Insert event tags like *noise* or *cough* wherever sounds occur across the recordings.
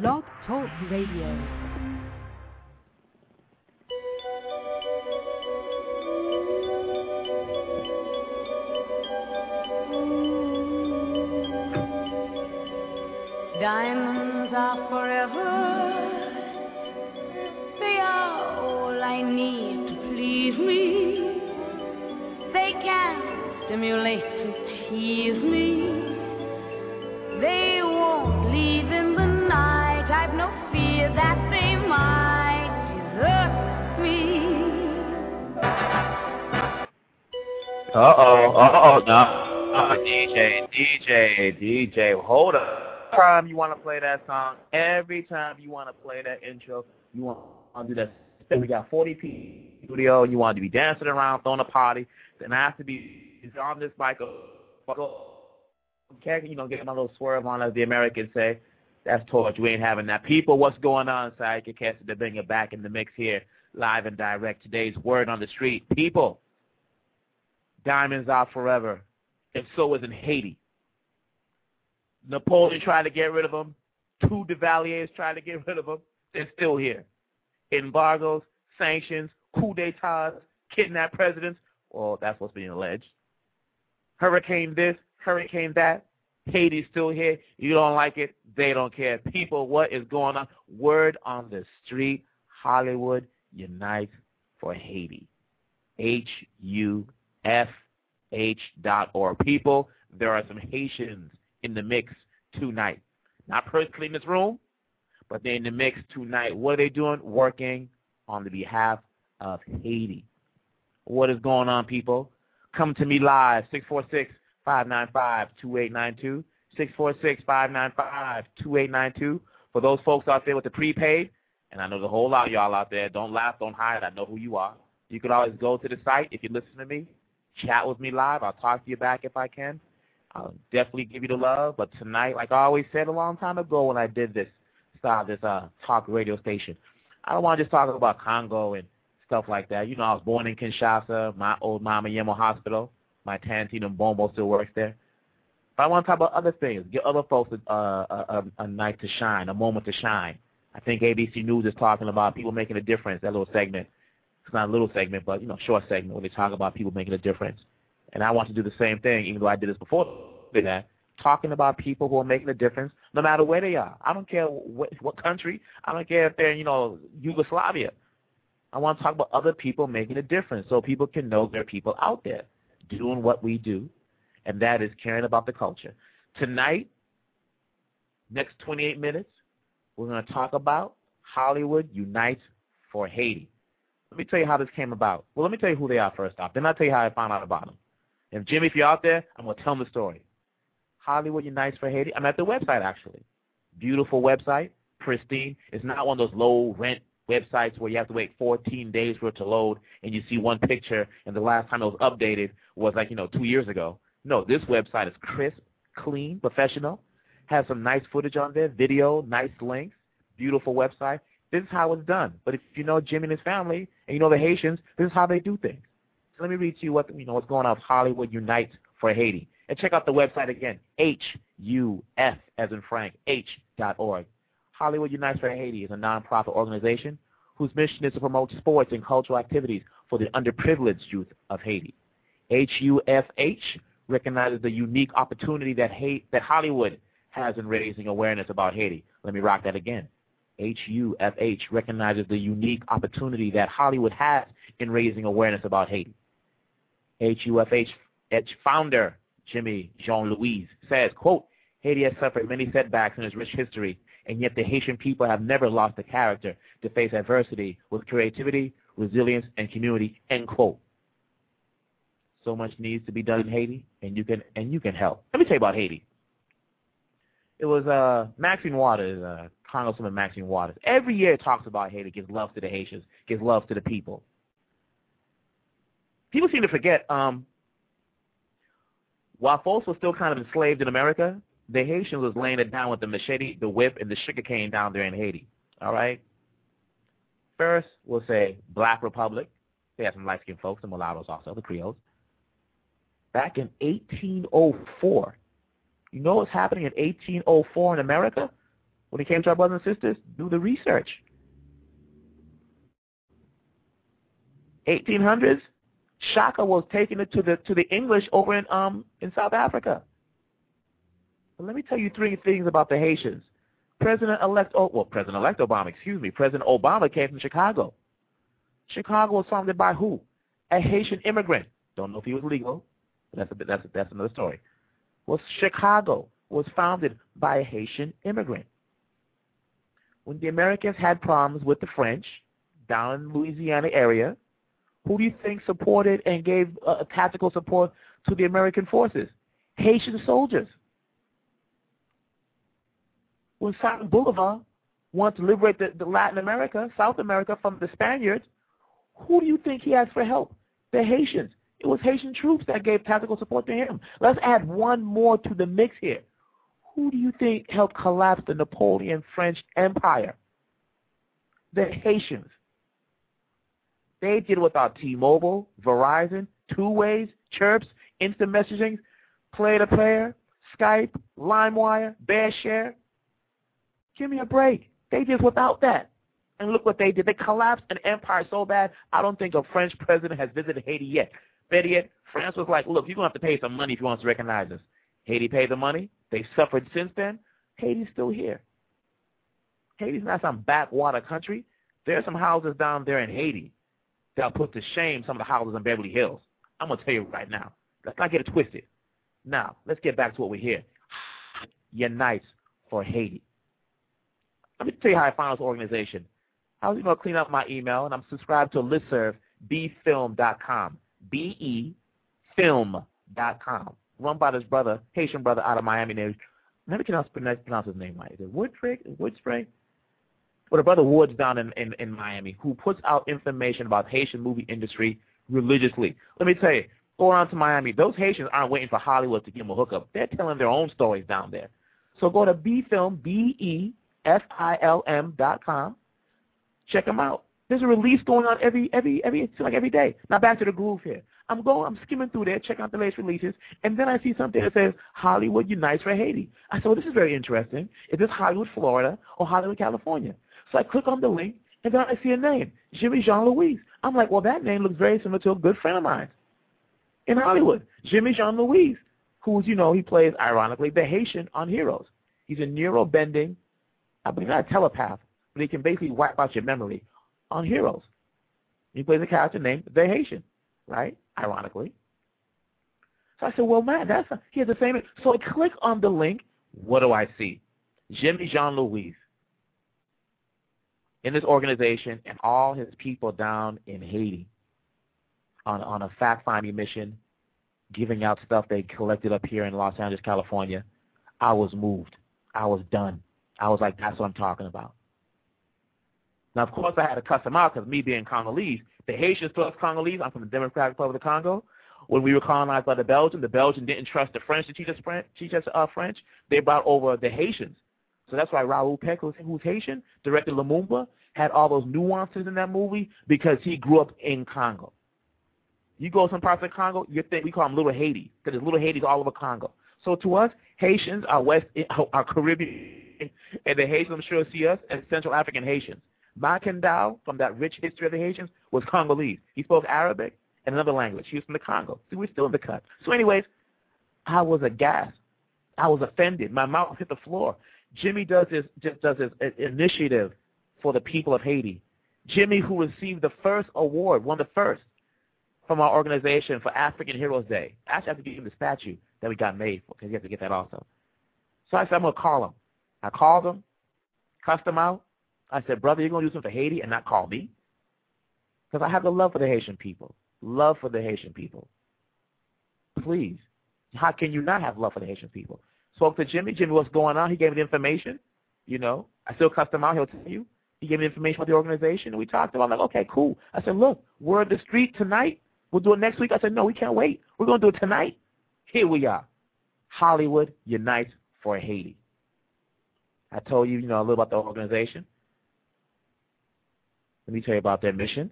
Blog Talk Radio. Diamonds are forever. They are all I need to please me. They can stimulate and tease me. Uh oh, uh oh, no. Uh, DJ, DJ, DJ, hold up. Time you want to play that song, every time you want to play that intro, you want to do that. We got 40 people studio, and you want to be dancing around, throwing a party, then I have to be on this mic, can't, you know, get little swerve on, as the Americans say. That's torch. We ain't having that. People, what's going on, Sidekick Cassidy, it back in the mix here, live and direct. Today's word on the street. People, diamonds are forever, and so is in Haiti. Napoleon tried to get rid of them. Two Duvaliers tried to get rid of them. They're still here. Embargoes, sanctions, coup d'etats, kidnapped presidents. Well, that's what's being alleged. Hurricane this, hurricane that. Haiti's still here. You don't like it, they don't care. People, what is going on? Word on the street, Hollywood unites for Haiti. H-U-F-H dot org. People, there are some Haitians in the mix tonight. Not personally in this room, but they're in the mix tonight. What are they doing? Working on the behalf of Haiti. What is going on, people? Come to me live, 646-595-2892, 646-595-2892. For those folks out there with the prepaid, and I know the whole lot of y'all out there, don't laugh, don't hide, I know who you are. You can always go to the site if you listen to me, chat with me live. I'll talk to you back if I can. I'll definitely give you the love. But tonight, like I always said a long time ago when I did this, start this uh, talk radio station, I don't want to just talk about Congo and stuff like that. You know, I was born in Kinshasa, my old mama Yemo Hospital. My Tantino Bombo still works there. But I want to talk about other things, give other folks a, a, a, a night to shine, a moment to shine. I think ABC News is talking about people making a difference, that little segment. It's not a little segment, but, you know, short segment where they talk about people making a difference. And I want to do the same thing, even though I did this before that, talking about people who are making a difference no matter where they are. I don't care what, what country. I don't care if they're, you know, Yugoslavia. I want to talk about other people making a difference so people can know there are people out there doing what we do, and that is caring about the culture. Tonight, next 28 minutes, we're going to talk about Hollywood Unites for Haiti. Let me tell you how this came about. Well, let me tell you who they are first off. Then I'll tell you how I found out about them. And Jimmy, if you're out there, I'm going to tell them the story. Hollywood Unites for Haiti. I'm at the website, actually. Beautiful website, pristine. It's not one of those low rent websites where you have to wait 14 days for it to load and you see one picture and the last time it was updated was like, you know, two years ago. No, this website is crisp, clean, professional, has some nice footage on there, video, nice links, beautiful website. This is how it's done. But if you know Jimmy and his family and you know the Haitians, this is how they do things. So let me read to you what you know what's going on with Hollywood Unites for Haiti. And check out the website again, H-U-F as in Frank, H dot org. Hollywood Unites for Haiti is a nonprofit organization whose mission is to promote sports and cultural activities for the underprivileged youth of Haiti. HUFH recognizes the unique opportunity that, that Hollywood has in raising awareness about Haiti. Let me rock that again. HUFH recognizes the unique opportunity that Hollywood has in raising awareness about Haiti. HUFH founder Jimmy Jean-Louis says, quote, Haiti has suffered many setbacks in its rich history, and yet the Haitian people have never lost the character to face adversity with creativity, resilience, and community, end quote. So much needs to be done in Haiti, and you can and you can help. Let me tell you about Haiti. it was uh Maxine Waters, uh Congresswoman Maxine Waters. Every year it talks about Haiti, gives love to the Haitians, gives love to the people. People seem to forget, um, while folks were still kind of enslaved in America, the Haitians was laying it down with the machete, the whip, and the sugar cane down there in Haiti. All right. First, we'll say Black Republic. They had some light-skinned folks, the mulattoes also, the Creoles. Back in 1804, you know what's happening in 1804 in America? When it came to our brothers and sisters, do the research. 1800s, Shaka was taking it to the to the English over in um in South Africa. But let me tell you three things about the Haitians. President-elect, oh, well, President-elect Obama, excuse me, President Obama came from Chicago. Chicago was founded by who? A Haitian immigrant. Don't know if he was legal. But that's a, that's that's another story. Well, Chicago was founded by a Haitian immigrant. When the Americans had problems with the French down in the Louisiana area, who do you think supported and gave uh, tactical support to the American forces? Haitian soldiers. When Simon Bolivar wanted to liberate the, the Latin America, South America from the Spaniards, who do you think he asked for help? The Haitians. It was Haitian troops that gave tactical support to him. Let's add one more to the mix here. Who do you think helped collapse the Napoleon French Empire? The Haitians. They did without T-Mobile, Verizon, Two Ways, Chirps, instant messaging, Play to Player, Skype, LimeWire, BearShare. Give me a break. They did without that. And look what they did. They collapsed an empire so bad, I don't think a French president has visited Haiti yet. Better yet, France was like, look, you're going to have to pay some money if you want to recognize us. Haiti paid the money. They suffered since then. Haiti's still here. Haiti's not some backwater country. There are some houses down there in Haiti that'll put to shame some of the houses in Beverly Hills. I'm going to tell you right now. Let's not get it twisted. Now, let's get back to what we're here. *sighs* Unites for Haiti. Let me tell you how I found this organization. I was going to clean up my email, and I'm subscribed to listserv, bfilm.com. B-E-film.com. Run by this brother, Haitian brother out of Miami. Named, let me pronounce, pronounce his name right. Is it Woodfrig? Woodspray? Well, the brother Woods down in, in, in Miami who puts out information about Haitian movie industry religiously. Let me tell you, go around to Miami. Those Haitians aren't waiting for Hollywood to give them a hookup. They're telling their own stories down there. So go to bfilm, B-E-F-I-L-M dot com. Check them out. There's a release going on every every every like every day. Now back to the groove here. I'm going, I'm skimming through there, checking out the latest releases, and then I see something that says Hollywood unites for Haiti. I said, well, this is very interesting. Is this Hollywood, Florida, or Hollywood, California? So I click on the link, and then I see a name, Jimmy Jean Louis. I'm like, well, that name looks very similar to a good friend of mine in Hollywood, Jimmy Jean Louis, who's, you know, he plays, ironically, the Haitian on Heroes. He's a neuro-bending, I believe not a telepath, but he can basically wipe out your memory on Heroes. He plays a character named the Haitian, right? Ironically. So I said, well, man, that's a, he has the same. So I click on the link. What do I see? Jimmy Jean Louis in this organization and all his people down in Haiti on, on a fact-finding mission, giving out stuff they collected up here in Los Angeles, California. I was moved. I was done. I was like, that's what I'm talking about. Now, of course, I had to cuss them out because me being Congolese, the Haitians plus Congolese, I'm from the Democratic Republic of the Congo. When we were colonized by the Belgians, the Belgians didn't trust the French to teach us French. Uh, French. They brought over the Haitians. So that's why Raoul Peck, who's, Haitian, directed Lumumba, had all those nuances in that movie because he grew up in Congo. You go some parts of Congo, you think we call them Little Haiti because Little Haitis all over Congo. So to us, Haitians are West, are Caribbean, and the Haitians I'm sure see us as Central African Haitians. Makandal, from that rich history of the Haitians, was Congolese. He spoke Arabic and another language. He was from the Congo. See, we're still in the cut. So anyways, I was aghast. I was offended. My mouth hit the floor. Jimmy does his just does his uh, initiative for the people of Haiti. Jimmy, who received the first award, won the first from our organization for African Heroes Day. I actually have to give him the statue that we got made because you have to get that also. So I said, I'm going to call him. I called him, cussed him out, I said, brother, you're going to do something for Haiti and not call me? Because I have the love for the Haitian people. Love for the Haitian people. Please. How can you not have love for the Haitian people? Spoke to Jimmy. Jimmy, what's going on? He gave me the information. You know, I still cussed him out. He'll tell you. He gave me information about the organization, we talked about. It. I'm like, okay, cool. I said, look, we're the street tonight. We'll do it next week. I said, no, we can't wait. We're going to do it tonight. Here we are. Hollywood unites for Haiti. I told you, you know, a little about the organization. Let me tell you about their mission.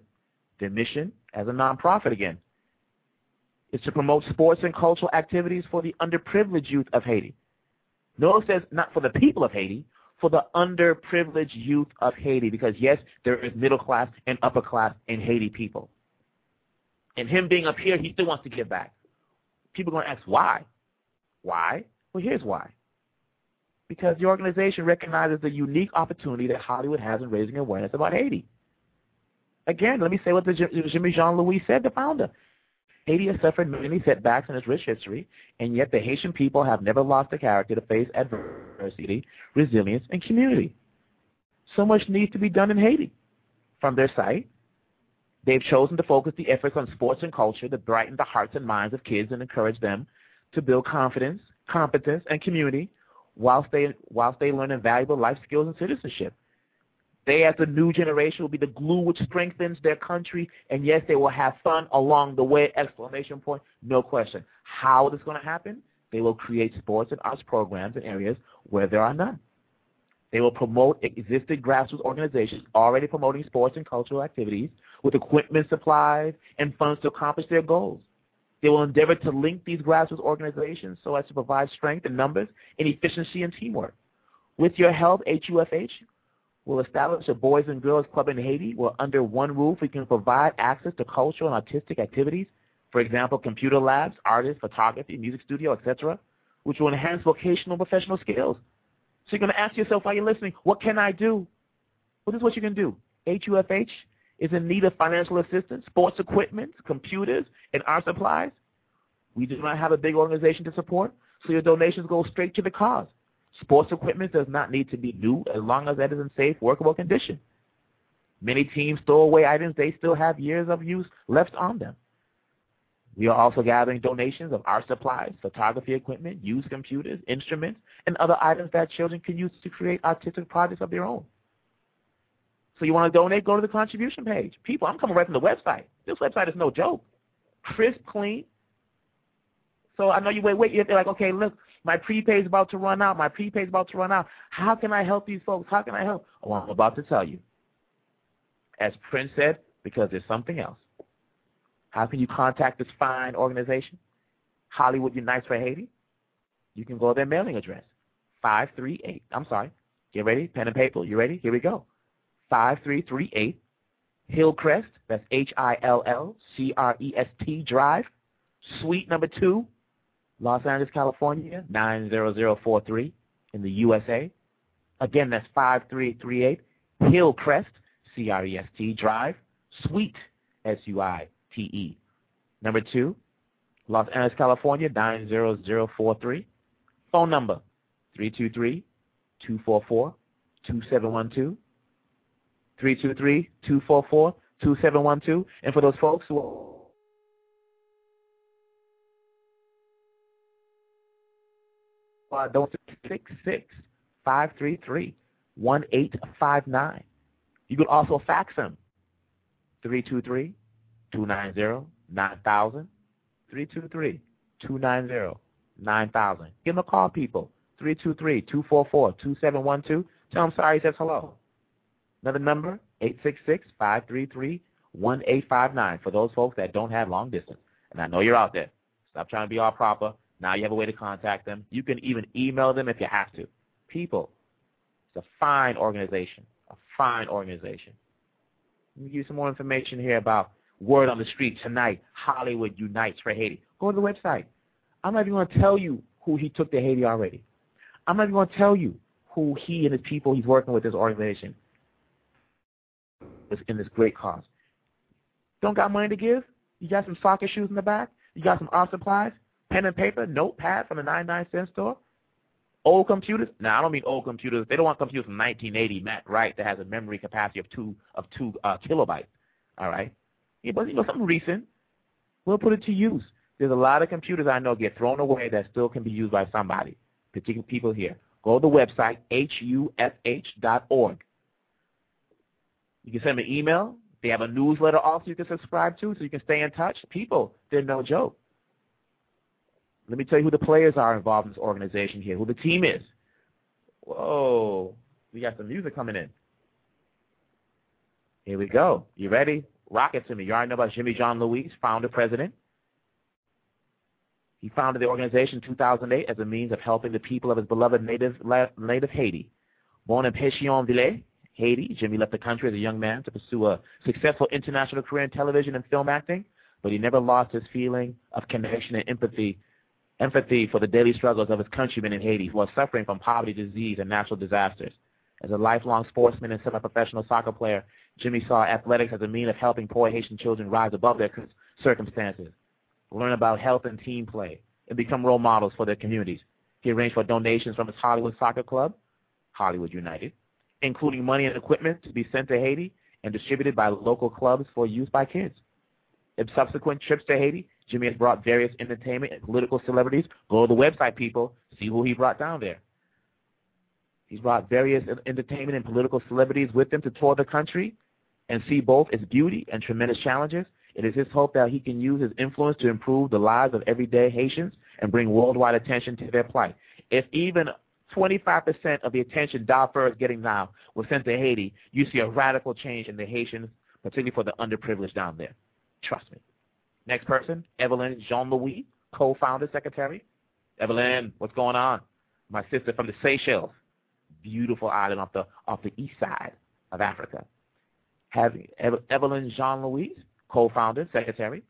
Their mission as a nonprofit again is to promote sports and cultural activities for the underprivileged youth of Haiti. Notice says not for the people of Haiti, for the underprivileged youth of Haiti, because yes, there is middle class and upper class in Haiti people. And him being up here, he still wants to give back. People are going to ask why. Why? Well, here's why. Because the organization recognizes the unique opportunity that Hollywood has in raising awareness about Haiti. Again, let me say what the Jimmy Jean Louis said, the founder. Haiti has suffered many setbacks in its rich history, and yet the Haitian people have never lost the character to face adversity, resilience, and community. So much needs to be done in Haiti. From their site, they've chosen to focus the efforts on sports and culture that brighten the hearts and minds of kids and encourage them to build confidence, competence, and community whilst they, whilst they learn invaluable life skills and citizenship. They, as the new generation, will be the glue which strengthens their country, and yes, they will have fun along the way! Exclamation point! No question. How is this going to happen? They will create sports and arts programs in areas where there are none. They will promote existing grassroots organizations already promoting sports and cultural activities with equipment, supplies, and funds to accomplish their goals. They will endeavor to link these grassroots organizations so as to provide strength in numbers and efficiency and teamwork. With your help, HUFH will establish a Boys and Girls Club in Haiti where under one roof we can provide access to cultural and artistic activities, for example, computer labs, artists, photography, music studio, etc., which will enhance vocational and professional skills. So you're going to ask yourself while you're listening, what can I do? Well, this is what you can do. HUFH is in need of financial assistance, sports equipment, computers, and art supplies. We do not have a big organization to support, so your donations go straight to the cause. Sports equipment does not need to be new as long as that is in safe, workable condition. Many teams throw away items they still have years of use left on them. We are also gathering donations of art supplies, photography equipment, used computers, instruments, and other items that children can use to create artistic projects of their own. So you want to donate, go to the contribution page. People, I'm coming right from the website. This website is no joke. Crisp, clean. So I know you wait, wait, you're like, okay, look, my prepaid is about to run out. My prepaid is about to run out. How can I help these folks? How can I help? Oh, I'm about to tell you. As Prince said, because there's something else. How can you contact this fine organization? Hollywood Unites for Haiti. You can go to their mailing address. 538. I'm sorry. Get ready? Pen and paper. You ready? Here we go. 5338 Hillcrest. That's H-I-L-L-C-R-E-S-T Drive. Suite number 2, Los Angeles, California, 90043 in the USA. Again, that's 5338 Hillcrest, C-R-E-S-T, Drive, Suite, S-U-I-T-E. Number two, Los Angeles, California, 90043. Phone number, 323-244-2712. 323-244-2712. And for those folks who uh, don't six six five three three one eight five nine. You could also fax them three two three two nine zero nine thousand three two three two nine zero nine thousand. Give them a call, people. Three two three two four four two seven one two. Tell them sorry says hello. Another number eight six six five three three one eight five nine for those folks that don't have long distance. And I know you're out there. Stop trying to be all proper. Now you have a way to contact them. You can even email them if you have to. People, it's a fine organization, a fine organization. Let me give you some more information here about word on the street tonight. Hollywood unites for Haiti. Go to the website. I'm not even going to tell you who he took to Haiti already. I'm not even going to tell you who he and his people he's working with this organization is in this great cause. Don't got money to give? You got some soccer shoes in the back? You got some art supplies? Pen and paper, notepad from the 99 cent store. Old computers. Now I don't mean old computers. They don't want computers from 1980, Matt Wright, that has a memory capacity of two of two uh, kilobytes. All right, yeah, but you know something recent. We'll put it to use. There's a lot of computers I know get thrown away that still can be used by somebody. particular people here. Go to the website, hufh.org. You can send me an email. They have a newsletter also you can subscribe to so you can stay in touch. People, they're no joke. Let me tell you who the players are involved in this organization here, who the team is. Whoa, we got some music coming in. Here we go. You ready? Rock it to me. You already know about Jimmy Jean Louis, founder, president. He founded the organization in 2008 as a means of helping the people of his beloved native, native Haiti. Born in Pétionville, Haiti, Jimmy left the country as a young man to pursue a successful international career in television and film acting, but he never lost his feeling of connection and empathy empathy for the daily struggles of his countrymen in Haiti who are suffering from poverty, disease, and natural disasters. As a lifelong sportsman and semi-professional soccer player, Jimmy saw athletics as a means of helping poor Haitian children rise above their circumstances learn about health and team play, and become role models for their communities. He arranged for donations from his Hollywood soccer club, Hollywood United, including money and equipment to be sent to Haiti and distributed by local clubs for use by kids. In subsequent trips to Haiti, Jimmy has brought various entertainment and political celebrities. Go to the website, people. See who he brought down there. He's brought various entertainment and political celebrities with him to tour the country and see both its beauty and tremendous challenges it is his hope that he can use his influence to improve the lives of everyday Haitians and bring worldwide attention to their plight. If even 25% of the attention Darfur is getting now was sent to Haiti, you see a radical change in the Haitians, particularly for the underprivileged down there. Trust me. Next person, Evelyn Jean-Louis, co-founder, secretary. Evelyn, what's going on? My sister from the Seychelles, beautiful island off the off the east side of Africa. Having Evelyn Jean-Louis co-founder, secretary.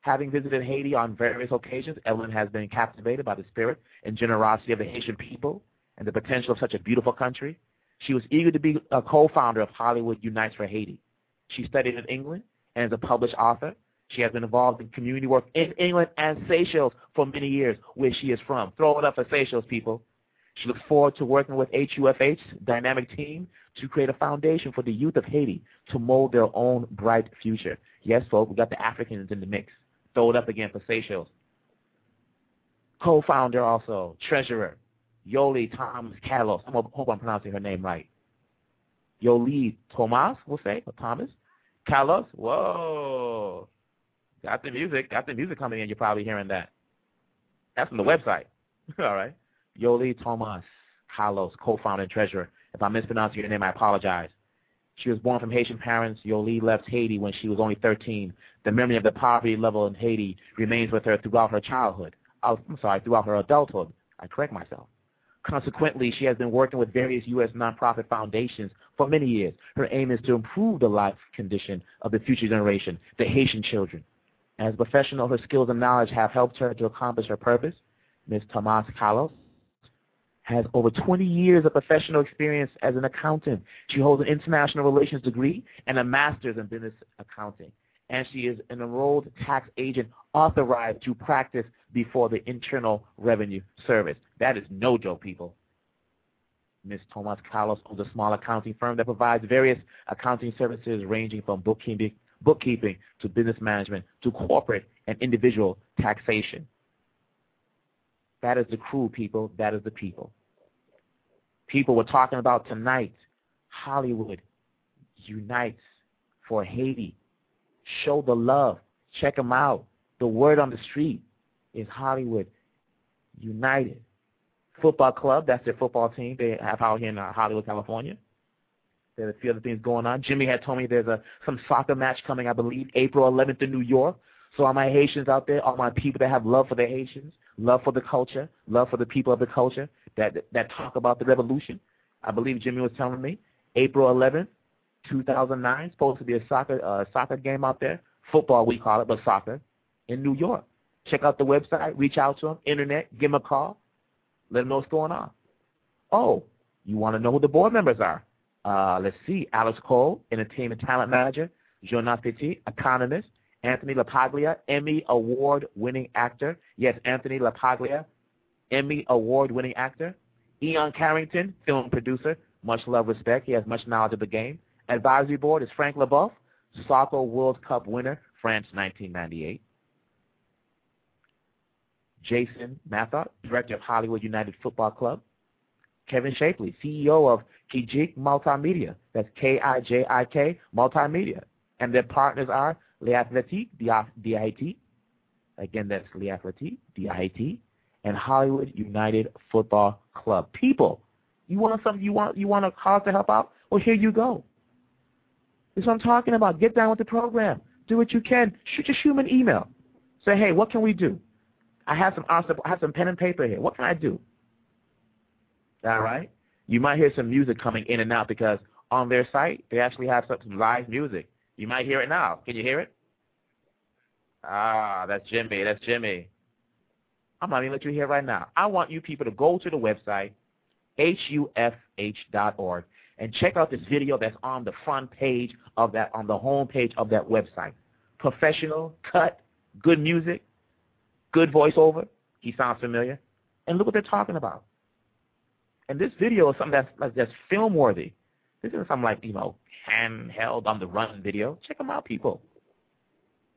Having visited Haiti on various occasions, Evelyn has been captivated by the spirit and generosity of the Haitian people and the potential of such a beautiful country. She was eager to be a co-founder of Hollywood Unites for Haiti. She studied in England and is a published author. She has been involved in community work in England and Seychelles for many years, where she is from. Throw it up for Seychelles, people. She looks forward to working with HUFH's dynamic team to create a foundation for the youth of Haiti to mold their own bright future. Yes, folks, we got the Africans in the mix. Throw it up again for Seychelles. Co-founder also, treasurer, Yoli Thomas Carlos. I hope I'm pronouncing her name right. Yoli Tomas, we'll say, or Thomas. Carlos, whoa. Got the music. Got the music coming in. You're probably hearing that. That's from the mm-hmm. website. *laughs* All right. Yoli Tomas Carlos, co-founder and treasurer. If I mispronounce your name, I apologize. She was born from Haitian parents. Yoli left Haiti when she was only 13. The memory of the poverty level in Haiti remains with her throughout her childhood. Oh, I'm sorry, throughout her adulthood. I correct myself. Consequently, she has been working with various U.S. nonprofit foundations for many years. Her aim is to improve the life condition of the future generation, the Haitian children. As a professional, her skills and knowledge have helped her to accomplish her purpose. Ms. Tomas Carlos has over 20 years of professional experience as an accountant. She holds an international relations degree and a master's in business accounting. And she is an enrolled tax agent authorized to practice before the Internal Revenue Service. That is no joke, people. Ms. Tomas Carlos owns a small accounting firm that provides various accounting services ranging from bookkeeping, bookkeeping to business management to corporate and individual taxation. That is the crew, people. That is the people. People were talking about tonight. Hollywood unites for Haiti. Show the love. Check them out. The word on the street is Hollywood United Football Club. That's their football team they have out here in uh, Hollywood, California. There's a few other things going on. Jimmy had told me there's a some soccer match coming, I believe, April 11th in New York. So all my Haitians out there, all my people that have love for the Haitians, love for the culture, love for the people of the culture, that that talk about the revolution. I believe Jimmy was telling me April 11th, 2009, supposed to be a soccer uh, soccer game out there, football we call it, but soccer in New York. Check out the website, reach out to them, internet, give them a call, let them know what's going on. Oh, you want to know who the board members are? Uh, let's see, Alice Cole, entertainment talent manager, Jonas Petit, economist, Anthony LaPaglia, Emmy award winning actor. Yes, Anthony LaPaglia, Emmy award winning actor. Ian Carrington, film producer. Much love, respect. He has much knowledge of the game. Advisory board is Frank Leboeuf, soccer World Cup winner, France 1998. Jason Mathot, Director of Hollywood United Football Club. Kevin Shapley, CEO of Kijik Multimedia. That's K-I-J-I-K Multimedia. And their partners are Liathletic, D-I-T. Again, that's Liathletic, D-I-T. And Hollywood United Football Club. People, you want something, you want, you want a cause to help out? Well, here you go. This is what I'm talking about. Get down with the program. Do what you can. Shoot, just shoot them an email. Say, hey, what can we do? I have some I have some pen and paper here. What can I do? All right. You might hear some music coming in and out because on their site they actually have some live music. You might hear it now. Can you hear it? Ah, that's Jimmy. That's Jimmy. I'm not even let you hear right now. I want you people to go to the website, hufh.org, and check out this video that's on the front page of that, on the home page of that website. Professional, cut, good music, good voiceover. He sounds familiar. And look what they're talking about. And this video is something that's that's film worthy. This isn't something like, you know, handheld on the run video. Check them out, people.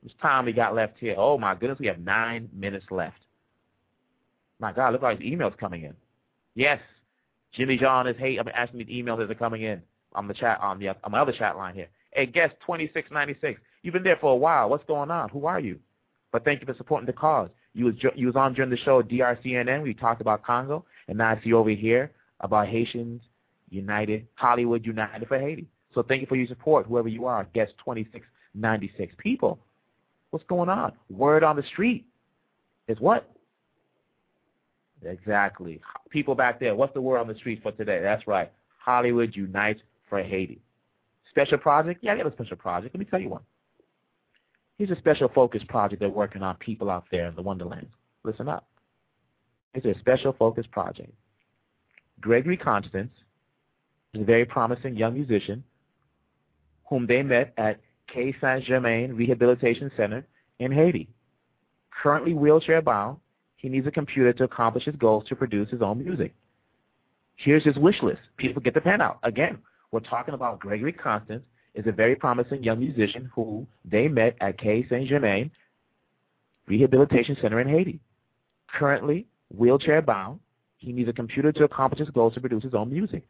This time we got left here. Oh my goodness, we have nine minutes left. My God, look at all these emails coming in. Yes, Jimmy John is hey. I'm asking me the emails as they're coming in on the chat on the on my other chat line here. Hey, guest twenty six ninety six. You've been there for a while. What's going on? Who are you? But thank you for supporting the cause. You was you was on during the show DRCNN. We talked about Congo, and now I see you over here about Haitians United, Hollywood United for Haiti. So thank you for your support, whoever you are. Guest 2696. People, what's going on? Word on the street is what? Exactly. People back there, what's the word on the street for today? That's right. Hollywood Unites for Haiti. Special project? Yeah, I got a special project. Let me tell you one. Here's a special focus project they're working on people out there in the Wonderland. Listen up. It's a special focus project. Gregory Constance is a very promising young musician whom they met at Kay Saint Germain Rehabilitation Center in Haiti. Currently wheelchair bound, he needs a computer to accomplish his goals to produce his own music. Here's his wish list. People get the pen out. Again, we're talking about Gregory Constance is a very promising young musician who they met at Kay Saint Germain Rehabilitation Center in Haiti. Currently wheelchair bound, he needs a computer to accomplish his goals to produce his own music.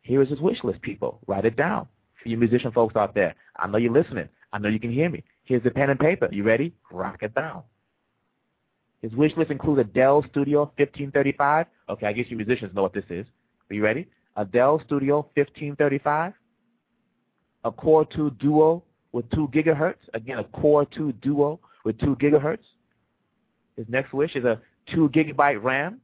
Here is his wish list, people. Write it down. For you musician folks out there, I know you're listening. I know you can hear me. Here's the pen and paper. You ready? Rock it down. His wish list includes a Dell Studio 1535. Okay, I guess you musicians know what this is. Are you ready? A Dell Studio 1535. A Core 2 Duo with 2 gigahertz. Again, a Core 2 Duo with 2 gigahertz. His next wish is a 2 gigabyte RAM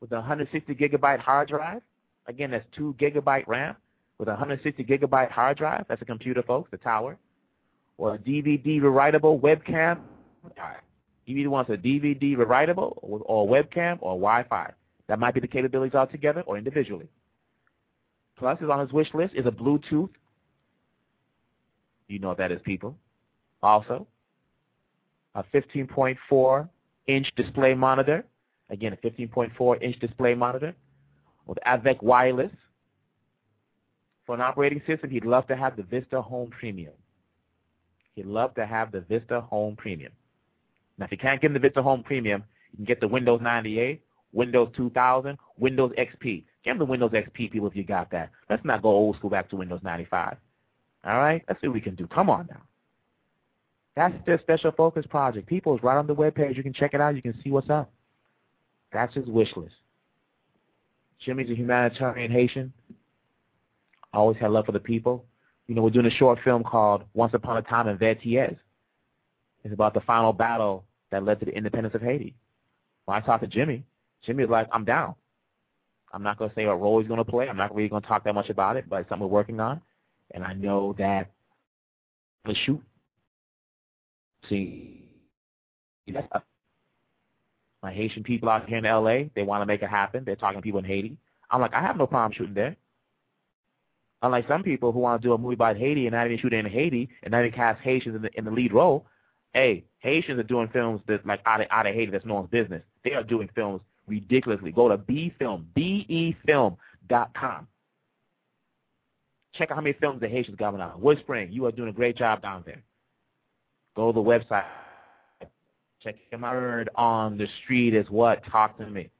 with a 160 gigabyte hard drive. Again, that's 2 gigabyte RAM with a 160 gigabyte hard drive. That's a computer, folks, the tower. Or a DVD rewritable webcam. You either want a DVD rewritable or, a webcam or Wi-Fi. That might be the capabilities altogether or individually. Plus, is on his wish list is a Bluetooth. You know that is, people. Also, a 15.4 inch display monitor Again, a 15.4 inch display monitor with Avec Wireless. For an operating system, he'd love to have the Vista Home Premium. He'd love to have the Vista Home Premium. Now, if you can't get the Vista Home Premium, you can get the Windows 98, Windows 2000, Windows XP. Get him the Windows XP, people, if you got that. Let's not go old school back to Windows 95. All right? Let's see what we can do. Come on now. That's their special focus project. People, it's right on the web page. You can check it out. You can see what's up. That's his wish list. Jimmy's a humanitarian Haitian. Always had love for the people. You know, we're doing a short film called Once Upon a Time in Vertières. It's about the final battle that led to the independence of Haiti. When I talked to Jimmy, Jimmy was like, I'm down. I'm not going to say what role he's going to play. I'm not really going to talk that much about it, but it's something we're working on. And I know that the shoot. See, that's my Haitian people out here in L.A., they want to make it happen. They're talking to people in Haiti. I'm like, I have no problem shooting there. Unlike some people who want to do a movie about Haiti and not even shoot it in Haiti and not even cast Haitians in the in the lead role. Hey, Haitians are doing films that like out of out of Haiti that's no one's business. They are doing films ridiculously. Go to B-E-film dot com. Check out how many films the Haitians got out. Woodspring, you are doing a great job down there. Go to the website Check him out. Word on the street is what? Talk to me.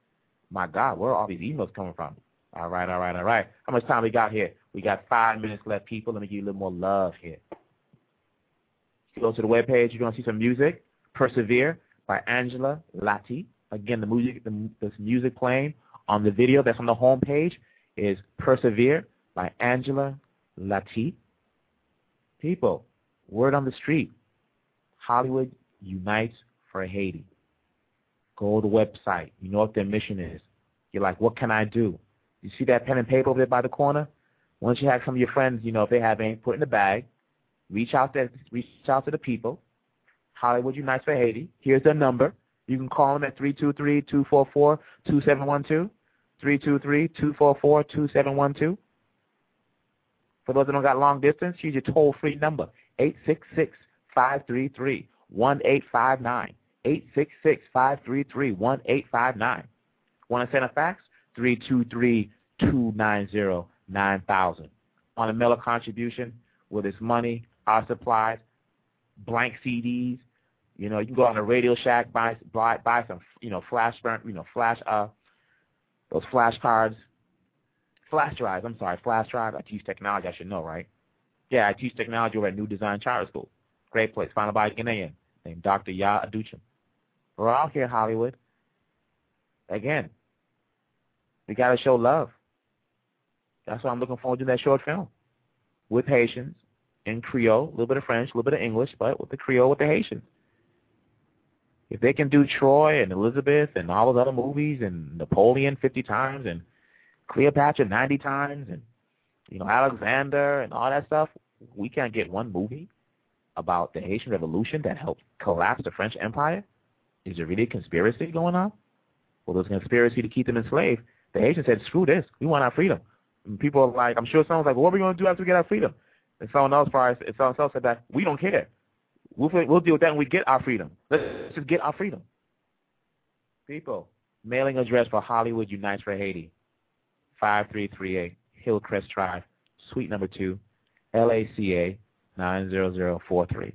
My God, where are all these emails coming from? All right, all right, all right. How much time we got here? We got five minutes left, people. Let me give you a little more love here. Go to the webpage. You're going to see some music. Persevere by Angela Lati. Again, the music, the, this music playing on the video that's on the home page is Persevere by Angela Lati. People, word on the street. Hollywood unites for Haiti. Go to the website. You know what their mission is. You're like, what can I do? You see that pen and paper over there by the corner? Once you have some of your friends, you know, if they have any, put in the bag. Reach out to reach out to the people. Hollywood Unites for Haiti. Here's their number. You can call them at 323-244-2712. 323-244-2712. For those that don't got long distance, use your toll-free number, 866-533-1859. 866-533-1859. Want to send a fax? 323-290-9000. On a mail contribution with this money, our supplies, blank CDs. You know, you can go on a Radio Shack, buy buy buy some, you know, flash you know, flash uh those flash cards, flash drives. I'm sorry, flash drives. I teach technology. I should know, right? Yeah, I teach technology over at New Design Charter School. Great place, founded by a Ghanaian named Dr. Ya Aduchim. We're all here in Hollywood. Again, we got to show love. That's why I'm looking forward to that short film with Haitians in Creole, a little bit of French, a little bit of English, but with the Creole with the Haitians. If they can do Troy and Elizabeth and all those other movies and Napoleon 50 times and Cleopatra 90 times and you know Alexander and all that stuff, we can't get one movie about the Haitian Revolution that helped collapse the French Empire. Is there really a conspiracy going on? Well, there's a conspiracy to keep them enslaved. The Haitians said, "Screw this, we want our freedom." And people are like, I'm sure someone's like, well, "What are we going to do after we get our freedom?" And someone else, probably, someone else said that we don't care. We'll, we'll deal with that when we get our freedom. Let's just get our freedom. People, mailing address for Hollywood Unites for Haiti, 5338 Hillcrest Drive, Suite Number 2, LACA 90043.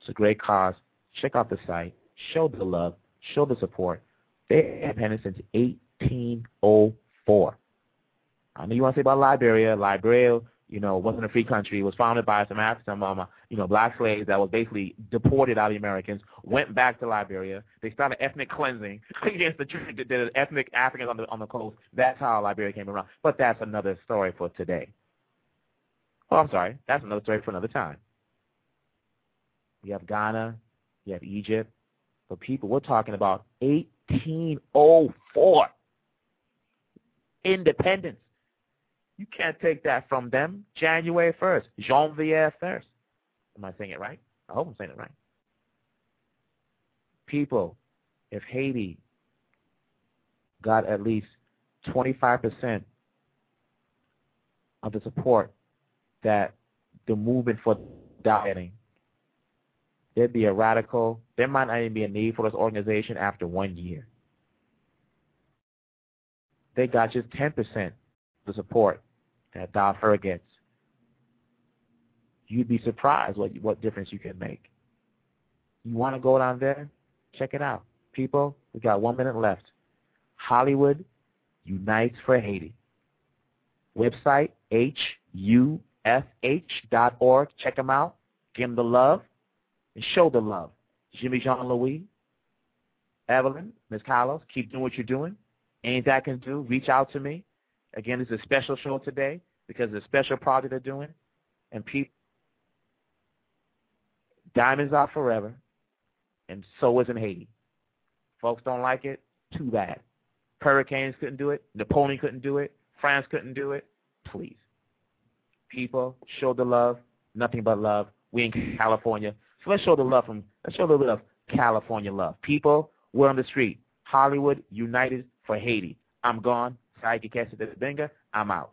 It's a great cause. Check out the site. Show the love. Show the support. They have been since 1804. I know you want to say about Liberia. Liberia you know, wasn't a free country. It was founded by some African, um, you know, black slaves that was basically deported out of the Americans, went back to Liberia. They started ethnic cleansing *laughs* against the, the, the ethnic Africans on the on the coast. That's how Liberia came around. But that's another story for today. Oh, I'm sorry. That's another story for another time. You have Ghana, you have Egypt. But people, we're talking about 1804 independence. You can't take that from them. January 1st, Janvier 1st. Am I saying it right? I hope I'm saying it right. People, if Haiti got at least 25% of the support that the movement for dieting, there'd be a radical, there might not even be a need for this organization after one year. They got just 10% of the support that Darfur gets, you'd be surprised what what difference you can make. You want to go down there? Check it out. People, we got one minute left. Hollywood Unites for Haiti. Website, hufh.org. Check them out. Give them the love and show the love. Jimmy Jean Louis, Evelyn, Ms. Carlos, keep doing what you're doing. Anything I can do, reach out to me. Again, it's a special show today because it's a special project they're doing. And people, diamonds are forever, and so is in Haiti. Folks don't like it, too bad. Hurricanes couldn't do it. Napoleon couldn't do it. France couldn't do it. Please. People, show the love. Nothing but love. We in California. So let's show the love from, let's show a little bit of California love. People, we're on the street. Hollywood United for Haiti. I'm gone. Saiki Kesa. I'm out.